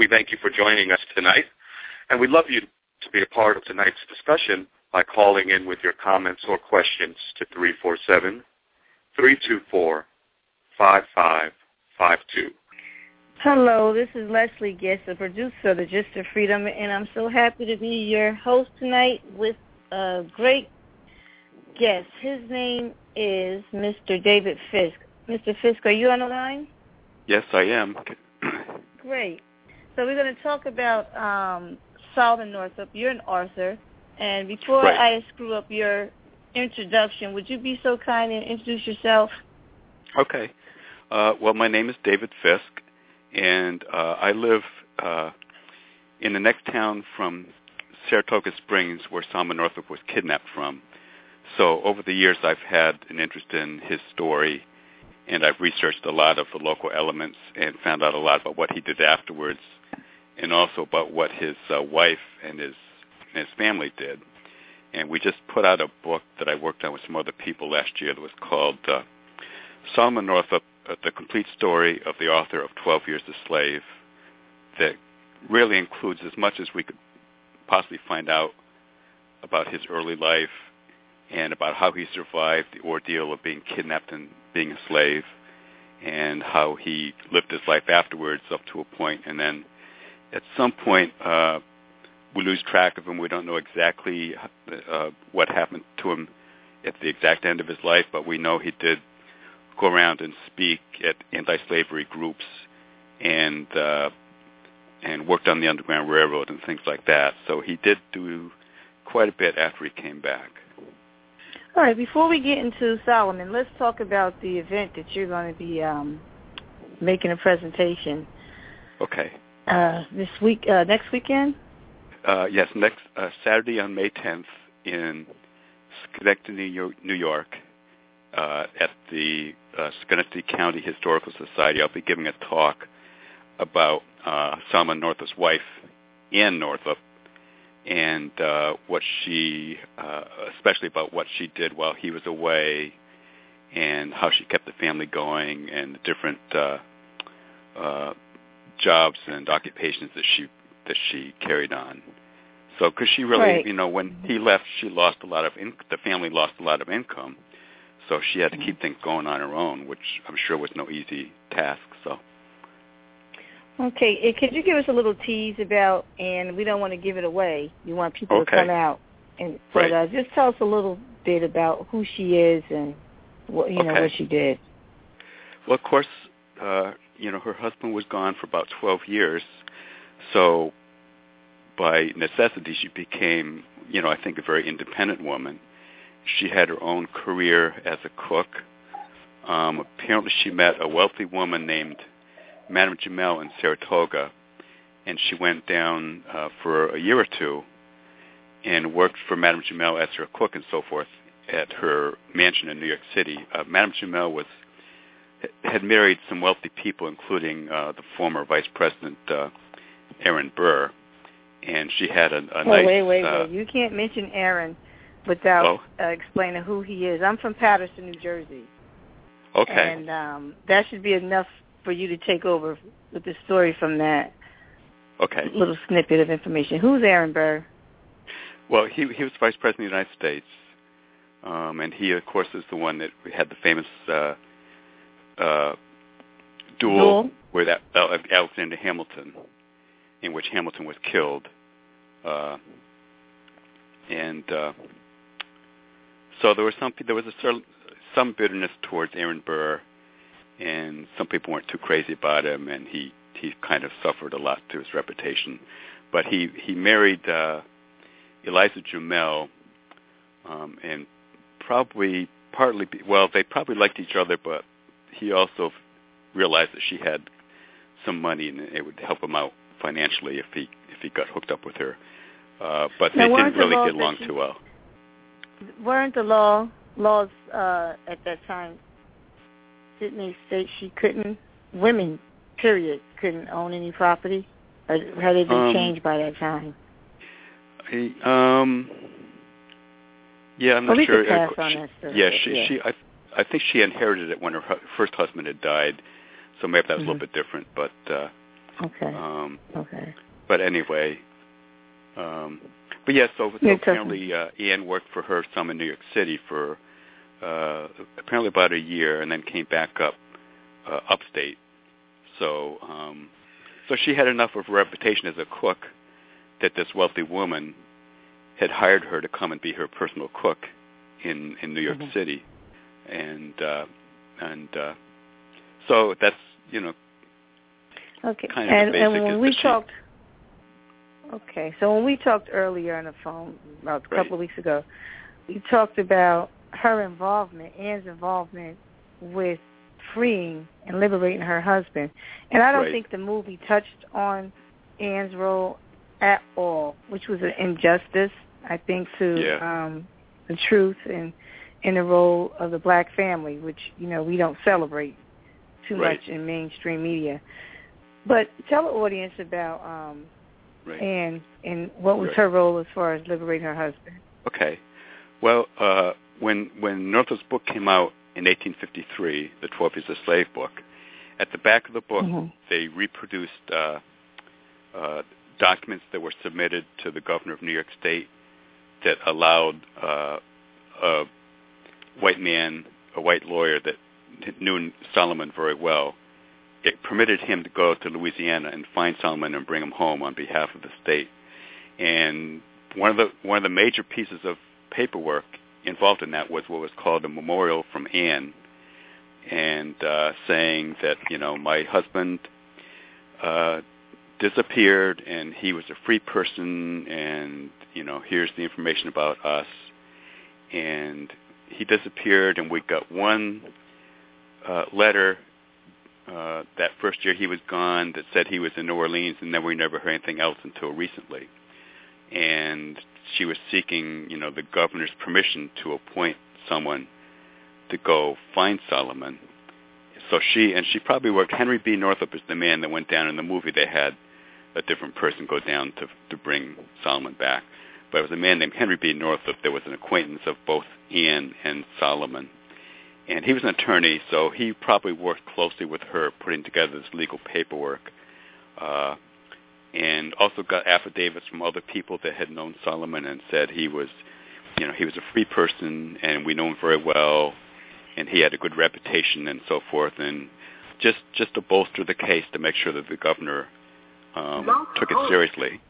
We thank you for joining us tonight, and we'd love you to be a part of tonight's discussion by calling in with your comments or questions to 347-324-5552. Hello, this is Leslie Gist, the producer of the Gist of Freedom, and I'm so happy to be your host tonight with a great guest. His name is Mr. David Fiske. Mr. Fiske, are you on the line? Yes, I am. Great. So we're going to talk about um, Solomon Northup. You're an author. And before right. I screw up your introduction, would you be so kind and introduce yourself? Okay. Uh, well, my name is David Fiske, and uh, I live uh, in the next town from Saratoga Springs, where Solomon Northup was kidnapped from. So over the years, I've had an interest in his story, and I've researched a lot of the local elements and found out a lot about what he did afterwards, and also about what his uh, wife and his his family did. And we just put out a book that I worked on with some other people last year that was called uh, Solomon Northup, uh, The Complete Story of the Author of 12 Years a Slave, that really includes as much as we could possibly find out about his early life and about how he survived the ordeal of being kidnapped and being a slave and how he lived his life afterwards up to a point and then at some point uh we lose track of him. We don't know exactly uh what happened to him at the exact end of his life but we know he did go around and speak at anti-slavery groups and uh and worked on the underground railroad and things like that. So he did do quite a bit after he came back all right, before we get into Solomon, let's talk about the event that you're going to be um, making a presentation. Okay. Uh, this week, uh, next weekend? Uh, yes, next uh, Saturday on May 10th in Schenectady, New York, uh, at the uh, Schenectady County Historical Society. I'll be giving a talk about uh, Solomon Northup's wife, Anne Northup, and uh, what she, uh, especially about what she did while he was away, and how she kept the family going, and the different uh, uh, jobs and occupations that she that she carried on. So, because she really, right. you know, when he left, she lost a lot of in- the family lost a lot of income, so she had to keep things going on her own, which I'm sure was no easy task. So. Okay, could you give us a little tease about, and we don't want to give it away. You want people okay. to come out, and but right. uh, just tell us a little bit about who she is and what you know what she did. Well, of course, uh, you know her husband was gone for about 12 years, so by necessity she became, you know, I think a very independent woman. She had her own career as a cook. Um, apparently, she met a wealthy woman named Madame Jumel in Saratoga, and she went down uh, for a year or two and worked for Madame Jumel as her cook and so forth at her mansion in New York City. Uh, Madame Jumel was had married some wealthy people, including uh, the former Vice President uh, Aaron Burr, and she had a, a oh, nice. wait, wait, uh, wait! You can't mention Aaron without oh. uh, explaining who he is. I'm from Paterson, New Jersey. Okay. And um, that should be enough for you to take over with the story from that okay. little snippet of information. Who's Aaron Burr? Well, he he was vice president of the United States, um, and he, of course, is the one that had the famous uh, uh, duel, Duel? with A- Ale- Alexander Hamilton, in which Hamilton was killed, uh, and uh, so there was some there was a certain, some bitterness towards Aaron Burr and some people weren't too crazy about him, and he he kind of suffered a lot to his reputation. But he he married uh, Eliza Jumel, um, and probably partly be, well they probably liked each other, but he also realized that she had some money and it would help him out financially if he if he got hooked up with her. Uh, but now, they didn't really the get along too well. Weren't the law laws uh, at that time? Didn't they state she couldn't? Women, period, couldn't own any property. Or had it been Um, changed by that time? I, um, yeah, I'm Well, not we sure. pass Uh, on she- yeah, she yeah. she I I think she inherited it when her hu- first husband had died, so maybe that was a Mhm. little bit different. But uh, Okay. um, okay. but anyway, um, but yeah, so, so Yeah, it's okay. apparently uh, Anne worked for her some in New York City for uh, apparently about a year, and then came back up uh, upstate. So um, so she had enough of a reputation as a cook that this wealthy woman had hired her to come and be her personal cook in in New York Mhm. City, and uh, and uh, so that's you know Okay. kind of and and when we talked, okay, so when we talked earlier on the phone about a Right. couple of weeks ago, we talked about her involvement, Anne's involvement with freeing and liberating her husband, and I don't Right. think the movie touched on Anne's role at all, which was an injustice, I think, to Yeah. um, the truth and in the role of the black family, which you know we don't celebrate too Right. much in mainstream media. But tell the audience about um, right. Anne and what was Right. her role as far as liberating her husband. Okay. Well, uh, when when Northup's book came out in 1853, the Twelve Years a Slave book, at the back of the book Mhm. they reproduced uh, uh, documents that were submitted to the governor of New York State that allowed uh, a white man, a white lawyer that knew Solomon very well, it permitted him to go to Louisiana and find Solomon and bring him home on behalf of the state. And one of the one of the major pieces of paperwork involved in that was what was called a memorial from Anne, and uh, saying that you know my husband uh, disappeared and he was a free person, and you know here's the information about us, and he disappeared, and we got one uh, letter uh, that first year he was gone that said he was in New Orleans, and then we never heard anything else until recently. And she was seeking, you know, the governor's permission to appoint someone to go find Solomon. So she and she probably worked. Henry B. Northup is the man that went down in the movie. They had a different person go down to to bring Solomon back, but it was a man named Henry B. Northup that was an acquaintance of both Anne and Solomon and he was an attorney, so he probably worked closely with her putting together this legal paperwork, uh, and also got affidavits from other people that had known Solomon and said he was, you know, he was a free person and we know him very well, and he had a good reputation and so forth, and just just to bolster the case to make sure that the governor um, took it seriously.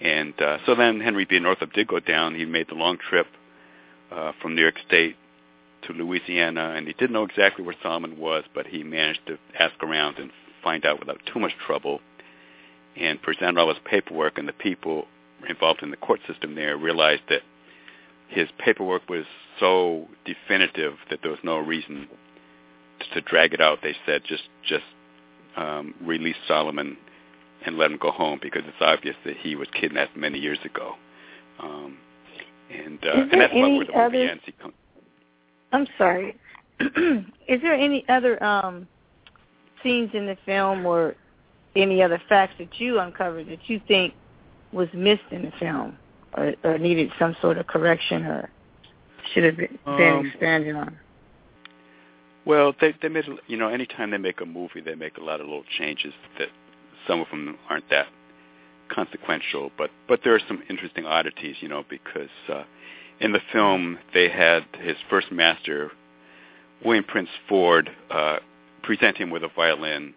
And uh, so then Henry B. Northup did go down. He made the long trip uh, from New York State to Louisiana, and he didn't know exactly where Solomon was, but he managed to ask around and find out without too much trouble, and presented all his paperwork. And the people involved in the court system there realized that his paperwork was so definitive that there was no reason to drag it out. They said just just um, release Solomon and let him go home because it's obvious that he was kidnapped many years ago. Um, and uh, and that's where the movie ends. Comes, I'm sorry. Is there any other um, scenes in the film or any other facts that you uncovered that you think was missed in the film or, or needed some sort of correction or should have been, been Um, expanded on? Well, they they made you know anytime they make a movie, they make a lot of little changes that some of them aren't that consequential, but but there are some interesting oddities, you know, because uh, in the film they had his first master, William Prince Ford, uh, present him with a violin,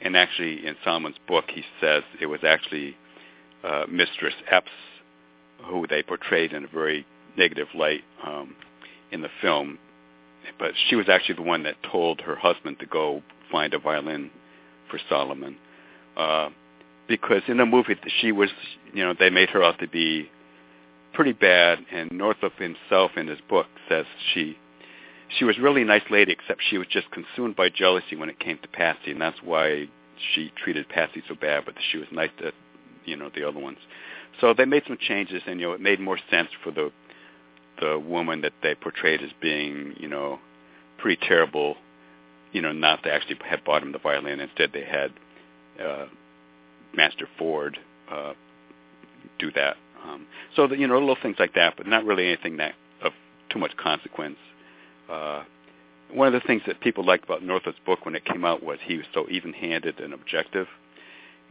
and actually in Solomon's book he says it was actually uh, Mistress Epps who they portrayed in a very negative light um, in the film. But she was actually the one that told her husband to go find a violin for Solomon, uh, because in the movie she was, you know, they made her out to be pretty bad, and Northup himself in his book says she she was really a nice lady, except she was just consumed by jealousy when it came to Patsy, and that's why she treated Patsy so bad, but she was nice to you know the other ones. So they made some changes, and you know it made more sense for the the woman that they portrayed as being you know pretty terrible. You know, not to actually have bought him the violin. Instead, they had uh, Master Ford uh, do that. Um, so that you know little things like that, but not really anything that of too much consequence. Uh, one of the things that people liked about Northup's book when it came out was he was so even-handed and objective,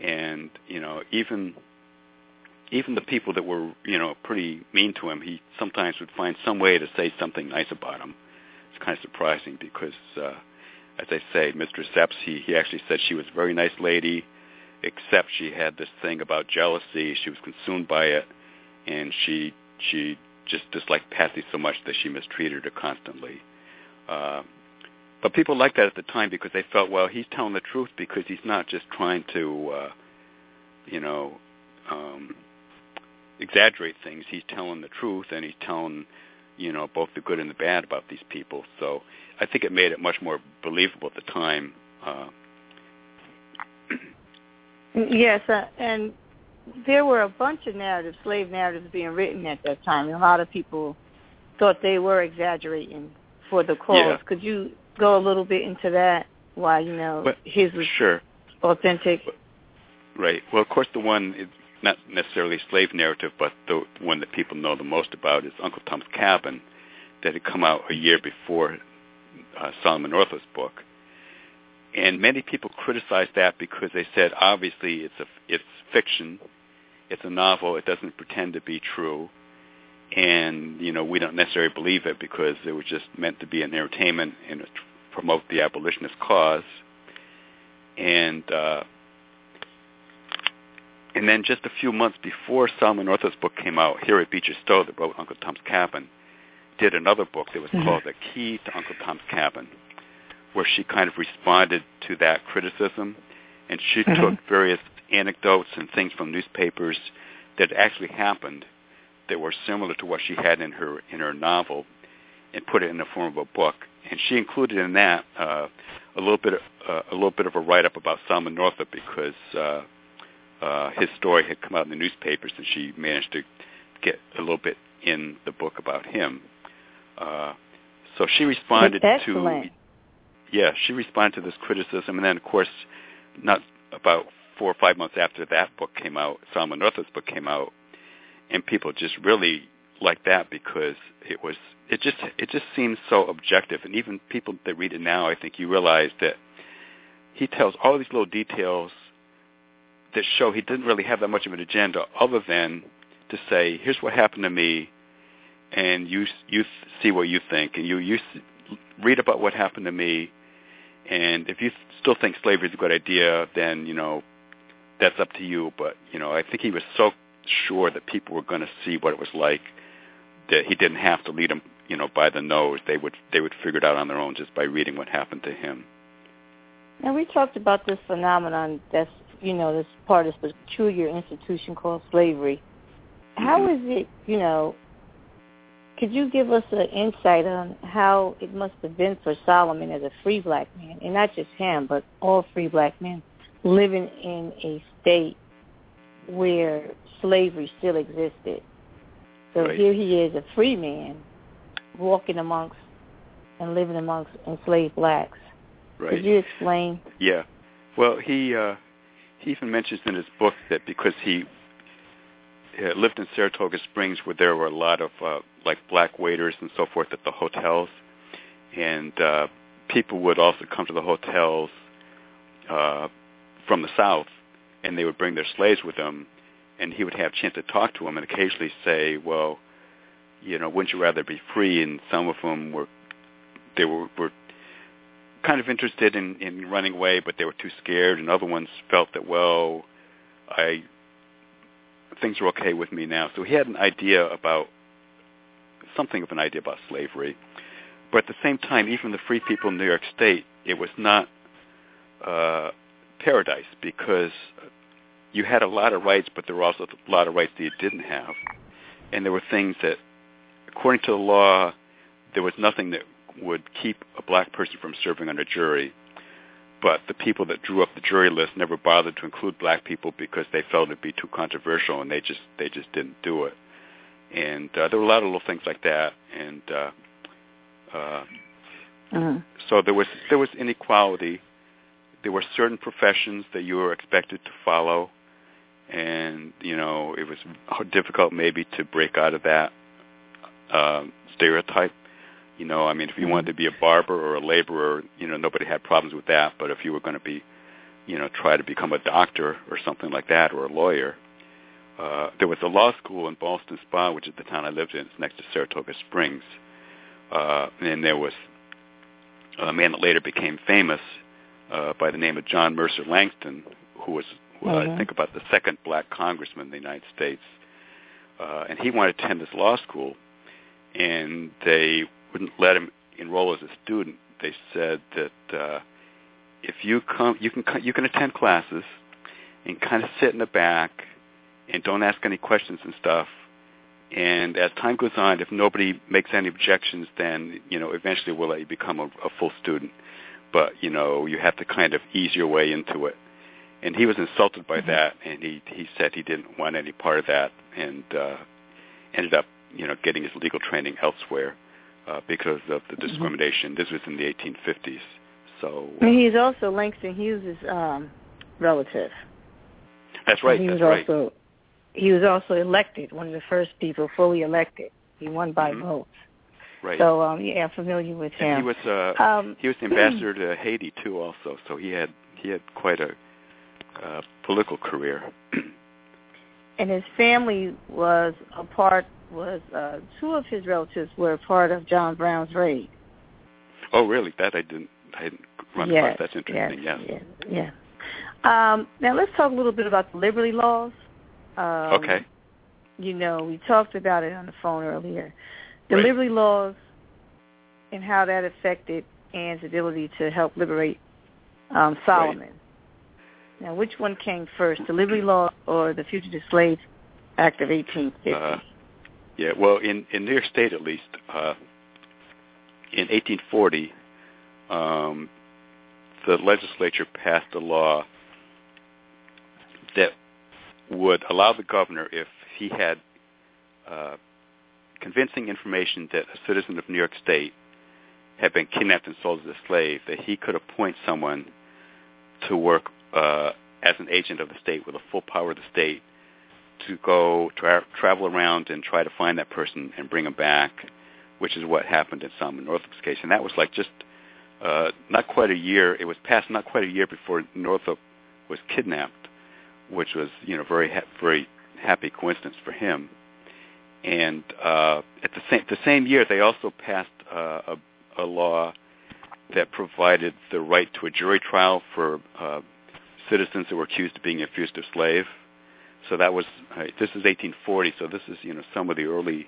and you know even even the people that were you know pretty mean to him, he sometimes would find some way to say something nice about him. It's kind of surprising because, uh, as I say, Mistress Epps, he he actually said she was a very nice lady, except she had this thing about jealousy. She was consumed by it, and she she just disliked Patsy so much that she mistreated her constantly. Uh, but people liked that at the time because they felt, well, he's telling the truth because he's not just trying to, uh, you know, um, exaggerate things. He's telling the truth, and he's telling, you know, both the good and the bad about these people. So I think it made it much more believable at the time. Uh, yes, uh, and there were a bunch of narratives, slave narratives being written at that time. And a lot of people thought they were exaggerating for the cause. Yeah. Could you go a little bit into that? Why you know but, his was sure authentic. Right. Well, of course, the one is not necessarily slave narrative, but the one that people know the most about is Uncle Tom's Cabin, that had come out a year before uh, Solomon Northup's book. And many people criticized that because they said, obviously, it's a it's fiction, it's a novel, it doesn't pretend to be true, and you know we don't necessarily believe it because it was just meant to be an entertainment and promote the abolitionist cause. And uh, and then just a few months before Solomon Northup's book came out, Harriet Beecher Stowe, that wrote Uncle Tom's Cabin, did another book that was mm-hmm. called The Key to Uncle Tom's Cabin, where she kind of responded to that criticism, and she mm-hmm. took various anecdotes and things from newspapers that actually happened that were similar to what she had in her in her novel, and put it in the form of a book. And she included in that uh, a little bit of, uh, a little bit of a write up about Solomon Northup because uh, uh, his story had come out in the newspapers, and she managed to get a little bit in the book about him. Uh, so she responded to yeah, she responded to this criticism, and then of course, not about four or five months after that book came out, Solomon Northup's book came out, and people just really liked that because it was it just it just seems so objective, and even people that read it now, I think you realize that he tells all these little details that show he didn't really have that much of an agenda other than to say, here's what happened to me, and you you see what you think, and you you read about what happened to me, and if you still think slavery is a good idea, then you know that's up to you. But you know, I think he was so sure that people were going to see what it was like that he didn't have to lead them, you know, by the nose. They would they would figure it out on their own just by reading what happened to him. And we talked about this phenomenon that's you know this part of this peculiar institution called slavery. How mm-hmm. is it, you know? Could you give us an insight on how it must have been for Solomon as a free black man, and not just him, but all free black men living in a state where slavery still existed. So right. here he is, a free man, walking amongst and living amongst enslaved blacks. Right. Could you explain? Yeah. Well, he uh, he even mentions in his book that because he uh, lived in Saratoga Springs, where there were a lot of uh, like black waiters and so forth at the hotels, and uh, people would also come to the hotels uh, from the South, and they would bring their slaves with them, and he would have a chance to talk to them and occasionally say, well, you know, wouldn't you rather be free? And some of them were, they were, were kind of interested in, in running away, but they were too scared, and other ones felt that, well, I, things are okay with me now. So he had an idea about, something of an idea about slavery. But at the same time, even the free people in New York State, it was not uh, paradise because you had a lot of rights, but there were also a lot of rights that you didn't have. And there were things that, according to the law, there was nothing that would keep a black person from serving on a jury. But the people that drew up the jury list never bothered to include black people because they felt it'd be too controversial, and they just they just didn't do it. And uh, there were a lot of little things like that, and uh, uh, uh-huh. so there was there was inequality. There were certain professions that you were expected to follow, and you know it was difficult maybe to break out of that uh, stereotype you know, I mean, if you wanted to be a barber or a laborer, you know, nobody had problems with that. But if you were going to be, you know, try to become a doctor or something like that or a lawyer, uh, there was a law school in Ballston Spa, which is the town I lived in. It's next to Saratoga Springs. Uh, and there was a man that later became famous uh, by the name of John Mercer Langston, who was, well, mm-hmm. I think, about the second black congressman in the United States. Uh, and he wanted to attend this law school, and they wouldn't let him enroll as a student. They said that uh, if you come, you can you can attend classes and kind of sit in the back and don't ask any questions and stuff. And as time goes on, if nobody makes any objections, then you know eventually we'll let you become a, a full student. But you know you have to kind of ease your way into it. And he was insulted by mm-hmm. that, and he he said he didn't want any part of that, and uh, ended up you know getting his legal training elsewhere uh, because of the discrimination. Mm-hmm. This was in the 1850s. So uh, he's also Langston Hughes' um, relative. That's right. He that's was right. also he was also elected, one of the first people fully elected. He won by mm-hmm. votes. Right. So um, yeah, I'm familiar with him. And he was uh, um, he was the ambassador to Haiti too, also. So he had he had quite a uh, political career. and his family was a part was uh, two of his relatives were part of John Brown's raid. Oh, really? That I didn't. I didn't run yes, across. That's interesting. Yes, yes. Yeah. yeah. Um, now let's talk a little bit about the liberty laws. Um, okay. You know, we talked about it on the phone earlier. The right. liberty laws and how that affected Anne's ability to help liberate um, Solomon. Right. Now, which one came first, the liberty law or the Fugitive Slave Act of 1850? Uh, yeah, well, in in New York State at least, uh, in 1840, um, the legislature passed a law that would allow the governor, if he had uh, convincing information that a citizen of New York State had been kidnapped and sold as a slave, that he could appoint someone to work uh, as an agent of the state with the full power of the state to go tra- travel around and try to find that person and bring him back, which is what happened in Solomon Northup's case. And that was like just uh, not quite a year. It was past not quite a year before Northup was kidnapped, which was you know very ha- very happy coincidence for him. And uh, at the same the same year, they also passed uh, a, a law that provided the right to a jury trial for uh, citizens who were accused of being a fugitive slave. So that was this is 1840. So this is you know some of the early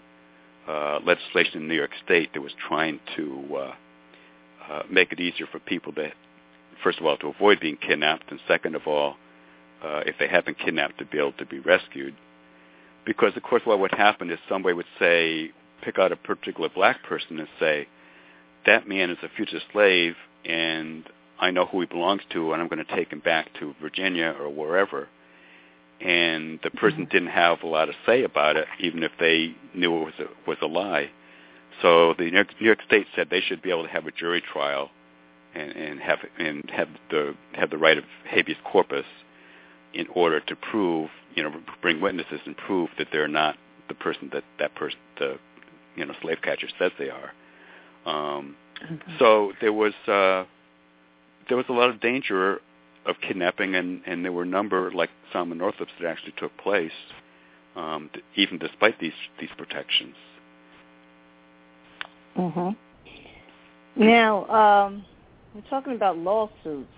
uh, legislation in New York State that was trying to uh, uh, make it easier for people to, first of all, to avoid being kidnapped, and second of all, uh, if they have been kidnapped, to be able to be rescued. Because of course, what would happen is somebody would say, pick out a particular black person and say, that man is a fugitive slave, and I know who he belongs to, and I'm going to take him back to Virginia or wherever and the person mm-hmm. didn't have a lot to say about it, even if they knew it was a, was a lie. So the New York, New York State said they should be able to have a jury trial and, and have and have the have the right of habeas corpus in order to prove, you know, bring witnesses and prove that they're not the person that that person, the you know, slave catcher says they are. Um, okay. So there was uh, there was a lot of danger of kidnapping, and, and there were a number, like Solomon Northup's, that actually took place, um, even despite these these protections. Mhm. Now um, we're talking about lawsuits.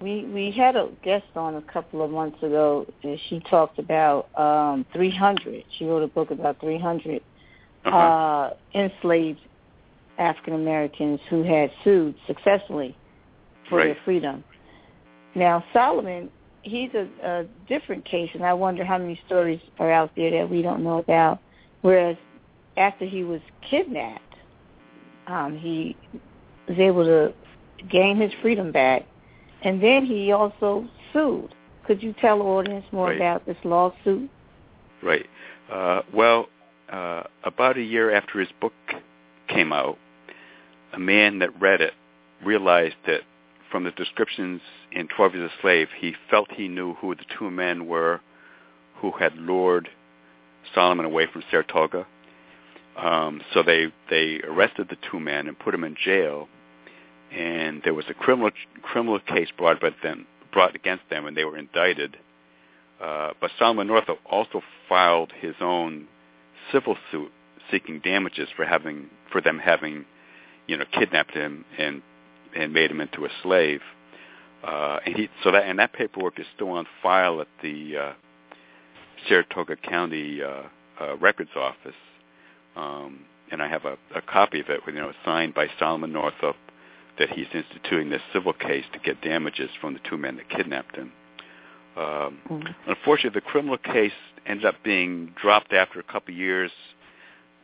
We we had a guest on a couple of months ago, and she talked about um, 300. She wrote a book about 300 uh-huh. uh, enslaved African Americans who had sued successfully for right. their freedom. Now Solomon, he's a, a different case, and I wonder how many stories are out there that we don't know about. Whereas after he was kidnapped, um, he was able to gain his freedom back and then he also sued. Could you tell the audience more right. about this lawsuit? Right. Uh, well, uh, about a year after his book came out, a man that read it realized that from the descriptions in 12 Years a Slave, he felt he knew who the two men were who had lured Solomon away from Saratoga. Um, so they they arrested the two men and put them in jail, and there was a criminal criminal case brought by them brought against them, and they were indicted. Uh, but Solomon Northup also filed his own civil suit seeking damages for having for them having, you know, kidnapped him and and made him into a slave. Uh, and he so that and that paperwork is still on file at the uh, Saratoga County uh, uh, Records Office. Um, and I have a, a copy of it, you know, signed by Solomon Northup, that he's instituting this civil case to get damages from the two men that kidnapped him. Um, mm-hmm. Unfortunately, the criminal case ended up being dropped after a couple of years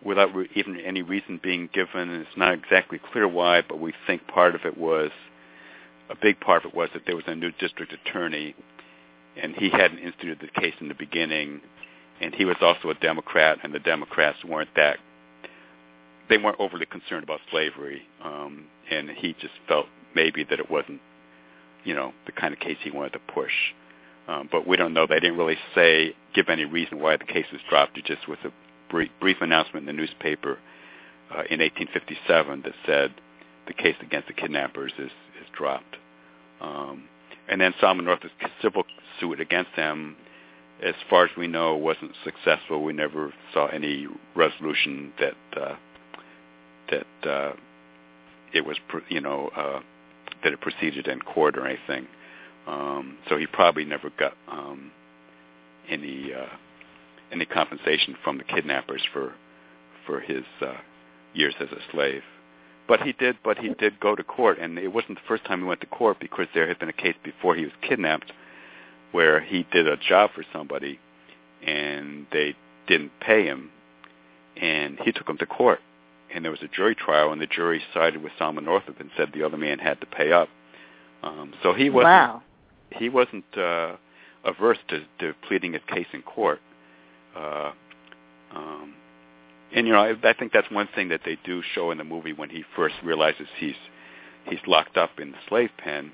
without re- even any reason being given. And it's not exactly clear why, but we think part of it was a big part of it was that there was a new district attorney, and he hadn't instituted the case in the beginning, and he was also a Democrat, and the Democrats weren't that they weren't overly concerned about slavery, um, and he just felt maybe that it wasn't, you know, the kind of case he wanted to push. Um, but we don't know. They didn't really say, give any reason why the case was dropped. It just was a brief, brief announcement in the newspaper uh, in 1857 that said the case against the kidnappers is, is dropped. Um, and then Solomon Northup's civil suit against them, as far as we know, wasn't successful. We never saw any resolution that uh, that uh, it was, you know, uh, that it proceeded in court or anything. Um, so he probably never got um, any uh, any compensation from the kidnappers for for his uh, years as a slave. But he did. But he did go to court, and it wasn't the first time he went to court because there had been a case before he was kidnapped where he did a job for somebody, and they didn't pay him, and he took him to court, and there was a jury trial, and the jury sided with Solomon Northup and said the other man had to pay up. Um, so he wasn't wow. he wasn't uh, averse to, to pleading his case in court. Uh, um, and you know, I, I think that's one thing that they do show in the movie when he first realizes he's he's locked up in the slave pen,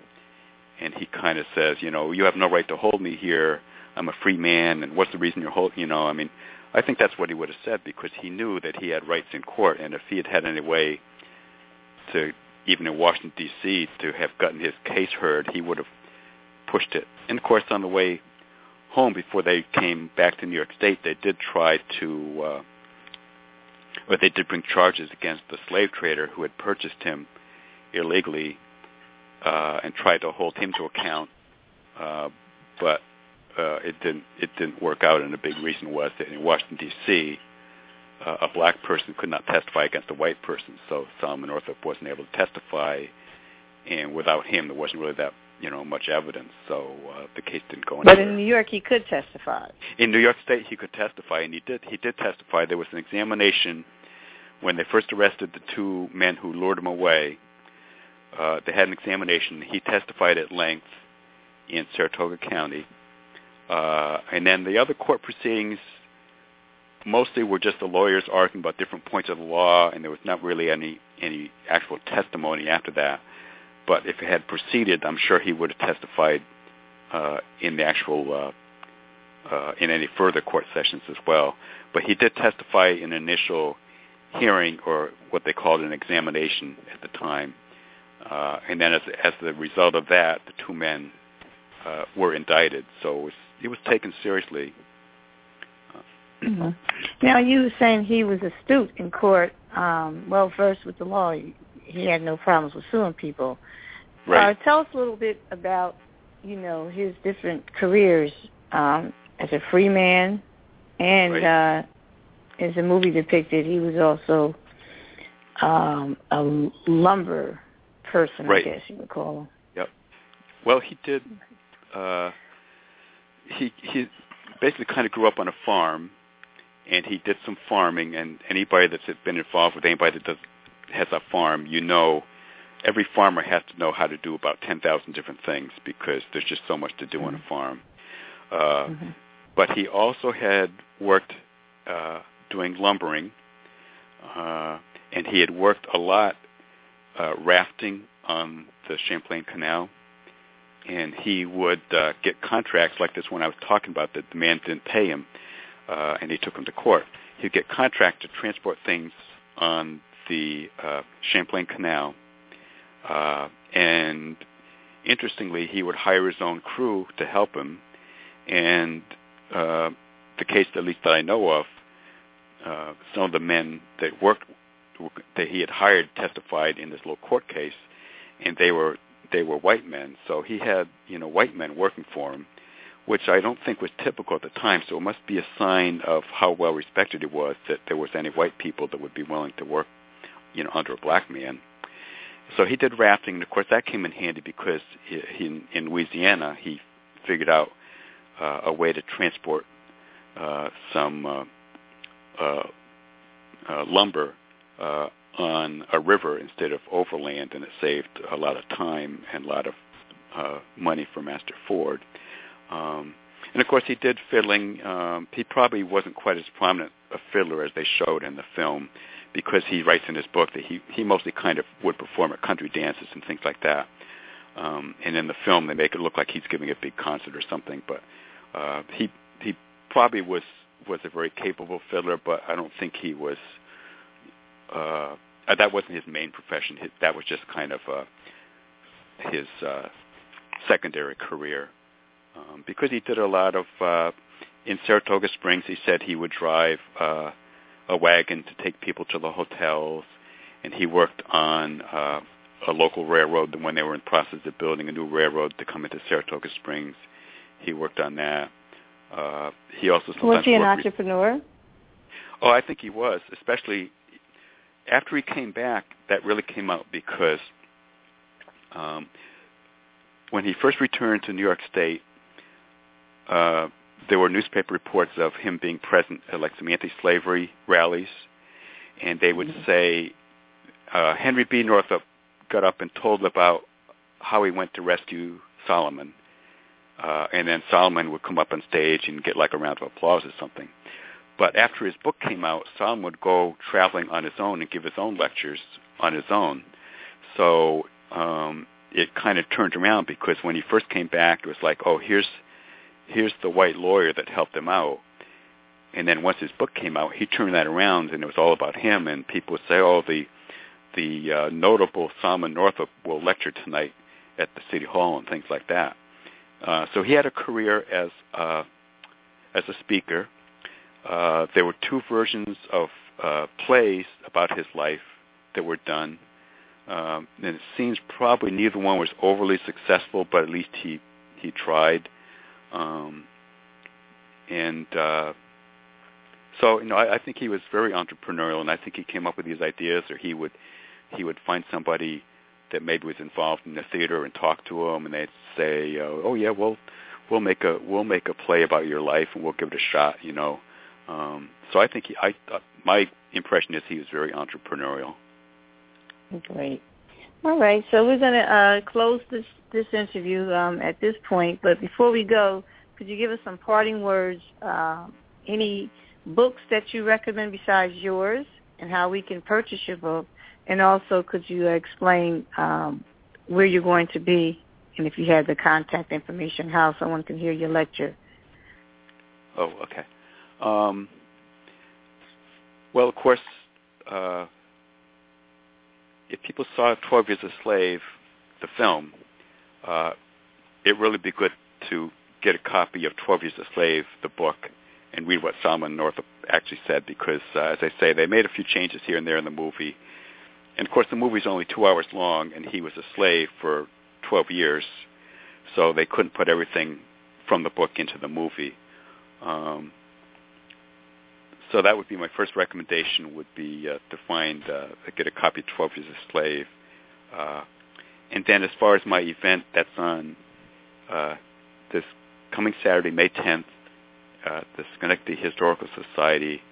and he kind of says, you know, you have no right to hold me here. I'm a free man, and what's the reason you're holding? You know, I mean, I think that's what he would have said because he knew that he had rights in court, and if he had had any way to, even in Washington D.C., to have gotten his case heard, he would have pushed it. And of course, on the way home before they came back to New York State, they did try to, uh, or they did bring charges against the slave trader who had purchased him illegally uh, and tried to hold him to account. Uh, but uh, it didn't it didn't work out, and a big reason was that in Washington D.C. Uh, a black person could not testify against a white person, so Solomon Northup wasn't able to testify, and without him, there wasn't really that you know much evidence, so uh, the case didn't go anywhere. But in New York, he could testify. In New York State, he could testify, and he did. He did testify. There was an examination when they first arrested the two men who lured him away. Uh, they had an examination. He testified at length in Saratoga County uh, and then the other court proceedings mostly were just the lawyers arguing about different points of the law, and there was not really any any actual testimony after that. But if it had proceeded, I'm sure he would have testified uh, in the actual uh, uh, in any further court sessions as well. But he did testify in an initial hearing, or what they called an examination at the time. Uh, and then, as as the result of that, the two men uh, were indicted. So it was he was taken seriously. Mm-hmm. Now you were saying he was astute in court, um, well versed with the law. He had no problems with suing people. Right. Uh, tell us a little bit about, you know, his different careers um, as a free man, and right. uh, as the movie depicted, he was also um, a lumber person, right. I guess you would call him. Yep. Well, he did. Uh, he he basically kind of grew up on a farm, and he did some farming. And anybody that's been involved with anybody that does has a farm, you know, every farmer has to know how to do about 10,000 different things because there's just so much to do mm-hmm. on a mm-hmm. farm. Uh, mm-hmm. But he also had worked uh, doing lumbering, uh, and he had worked a lot uh, rafting on the Champlain Canal. And he would uh, get contracts like this one I was talking about that the man didn't pay him, uh, and he took him to court. He'd get contracts to transport things on the uh, Champlain Canal, uh, and interestingly, he would hire his own crew to help him. And uh, the case, at least that I know of, uh, some of the men that worked that he had hired testified in this little court case, and they were they were white men. So he had you know white men working for him, which I don't think was typical at the time. So it must be a sign of how well respected it was that there was any white people that would be willing to work, you know, under a black man. So he did rafting, and of course that came in handy because he, he, in Louisiana he figured out uh, a way to transport uh, some uh, uh, uh, lumber uh, on a river instead of overland, and it saved a lot of time and a lot of uh, money for Master Ford. Um, and of course, he did fiddling. Um, he probably wasn't quite as prominent a fiddler as they showed in the film, because he writes in his book that he he mostly kind of would perform at country dances and things like that. Um, and in the film, they make it look like he's giving a big concert or something, but uh, he he probably was was a very capable fiddler, but I don't think he was. Uh, that wasn't his main profession. His, that was just kind of uh, his uh, secondary career, um, because he did a lot of uh, in Saratoga Springs. He said he would drive uh, a wagon to take people to the hotels, and he worked on uh, a local railroad when they were in the process of building a new railroad to come into Saratoga Springs. He worked on that. Uh, he also was he an entrepreneur? Re- oh, I think he was, especially after he came back. That really came out because um, when he first returned to New York State, uh, there were newspaper reports of him being present at like some anti-slavery rallies, and they would mm-hmm. say uh, Henry B. Northup got up and told about how he went to rescue Solomon, uh, and then Solomon would come up on stage and get like a round of applause or something. But after his book came out, Solomon would go traveling on his own and give his own lectures on his own. So um, it kind of turned around because when he first came back, it was like, oh, here's here's the white lawyer that helped him out. And then once his book came out, he turned that around, and it was all about him. And people would say, "Oh, the the uh, notable Solomon Northup will lecture tonight at the city hall and things like that." Uh, so he had a career as uh, as a speaker. Uh, there were two versions of uh, plays about his life that were done, um, and it seems probably neither one was overly successful, but at least he he tried. Um, and uh, so, you know, I, I think he was very entrepreneurial, and I think he came up with these ideas, or he would he would find somebody that maybe was involved in the theater and talk to them, and they'd say, uh, "Oh yeah, we'll we'll make a we'll make a play about your life, and we'll give it a shot," you know. Um, so I think he, I uh, my impression is he was very entrepreneurial. Great. All right, so we're going to uh, close this this interview um, at this point. But before we go, could you give us some parting words? Uh, any books that you recommend besides yours, and how we can purchase your book? And also, could you explain um, where you're going to be, and if you have the contact information, how someone can hear your lecture? Oh, okay. Um, well, of course, uh, if people saw 12 Years a Slave, the film, uh, it really be good to get a copy of 12 Years a Slave, the book, and read what Solomon Northup actually said because, uh, as I say, they made a few changes here and there in the movie. And, of course, the movie's only two hours long, and he was a slave for 12 years, so they couldn't put everything from the book into the movie. Um, so that would be my first recommendation would be uh, to find, uh, get a copy of 12 Years a Slave. Uh, and then as far as my event, that's on uh, this coming Saturday, May 10th, uh, the Schenectady Historical Society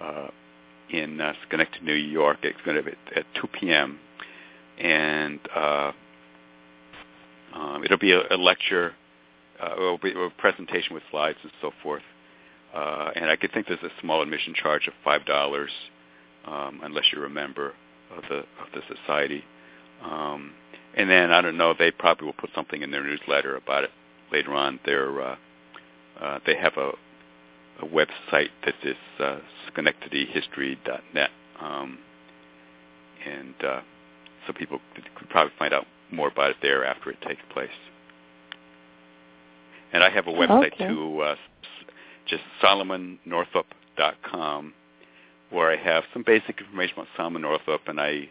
uh, in uh, Schenectady, New York. It's going to be at 2 p.m. and uh, um, it'll be a, a lecture, uh, it'll be a presentation with slides and so forth. Uh, and I could think there's a small admission charge of five dollars, um, unless you're a member of the of the society. Um, and then I don't know, they probably will put something in their newsletter about it later on. They're uh, uh, they have a a website that is uh, schenectadyhistory.net, um, and uh, so people could probably find out more about it there after it takes place. And I have a website okay. too, uh, just solomonnorthup.com, where I have some basic information about Solomon Northup, and I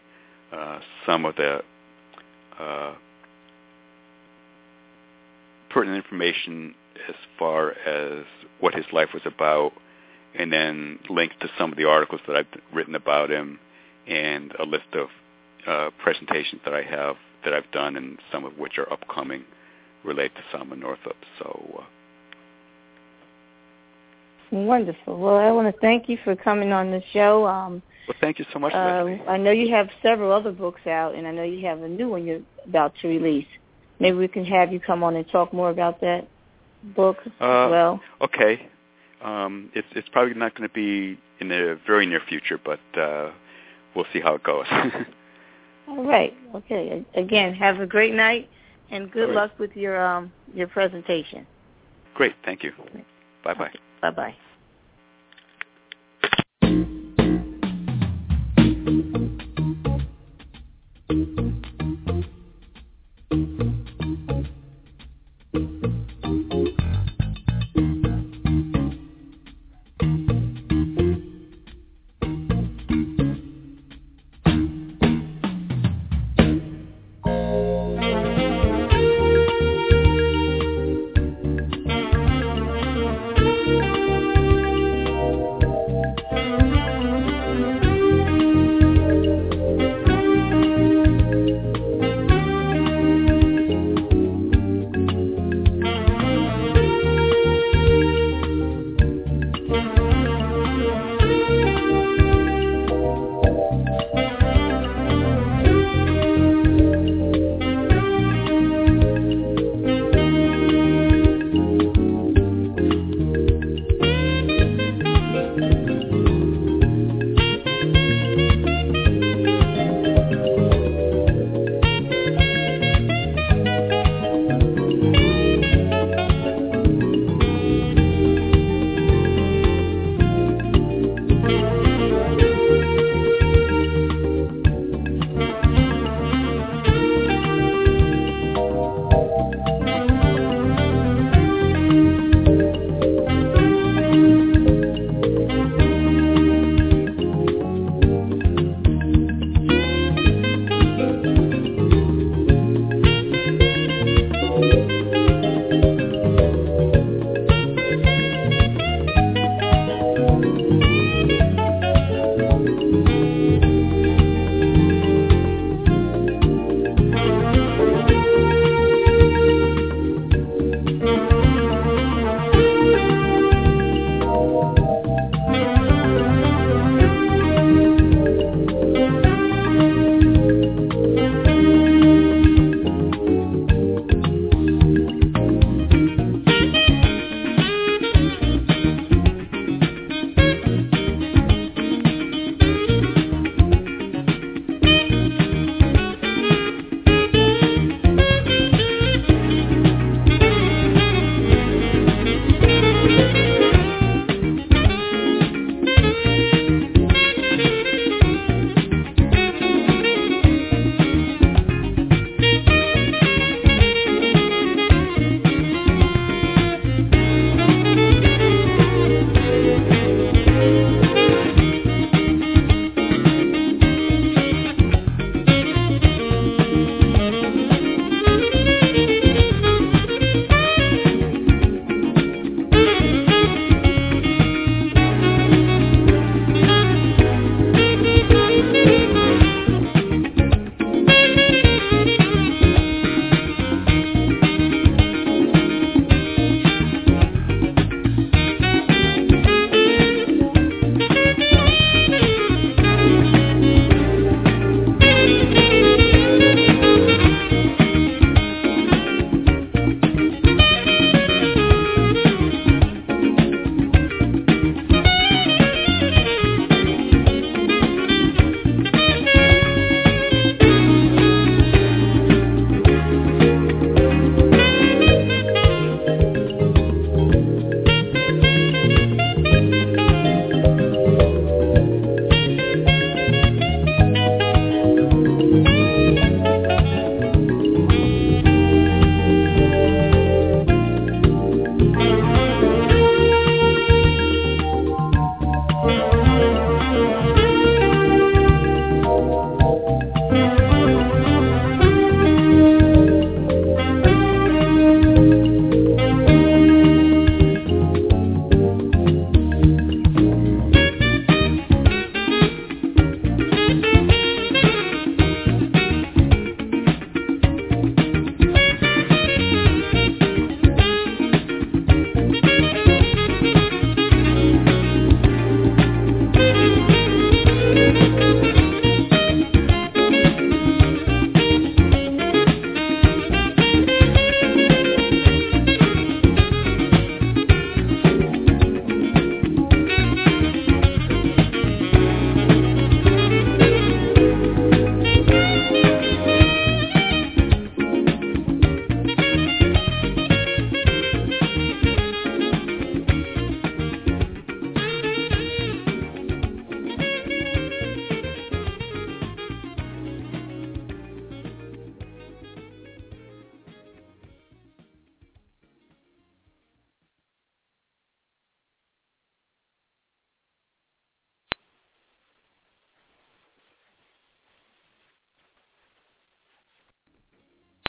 uh, some of the uh, pertinent information as far as what his life was about, and then links to some of the articles that I've written about him, and a list of uh, presentations that I have that I've done, and some of which are upcoming, relate to Solomon Northup. So. Uh, Wonderful. Well, I want to thank you for coming on the show. Um, well, thank you so much, uh, I know you have several other books out, and I know you have a new one you're about to release. Maybe we can have you come on and talk more about that book as Uh, well. Okay. Um, it's it's probably not going to be in the very near future, but uh, we'll see how it goes. All right. Okay. Again, have a great night, and good right. luck with your um your presentation. Great. Thank you. Bye bye. Bye bye.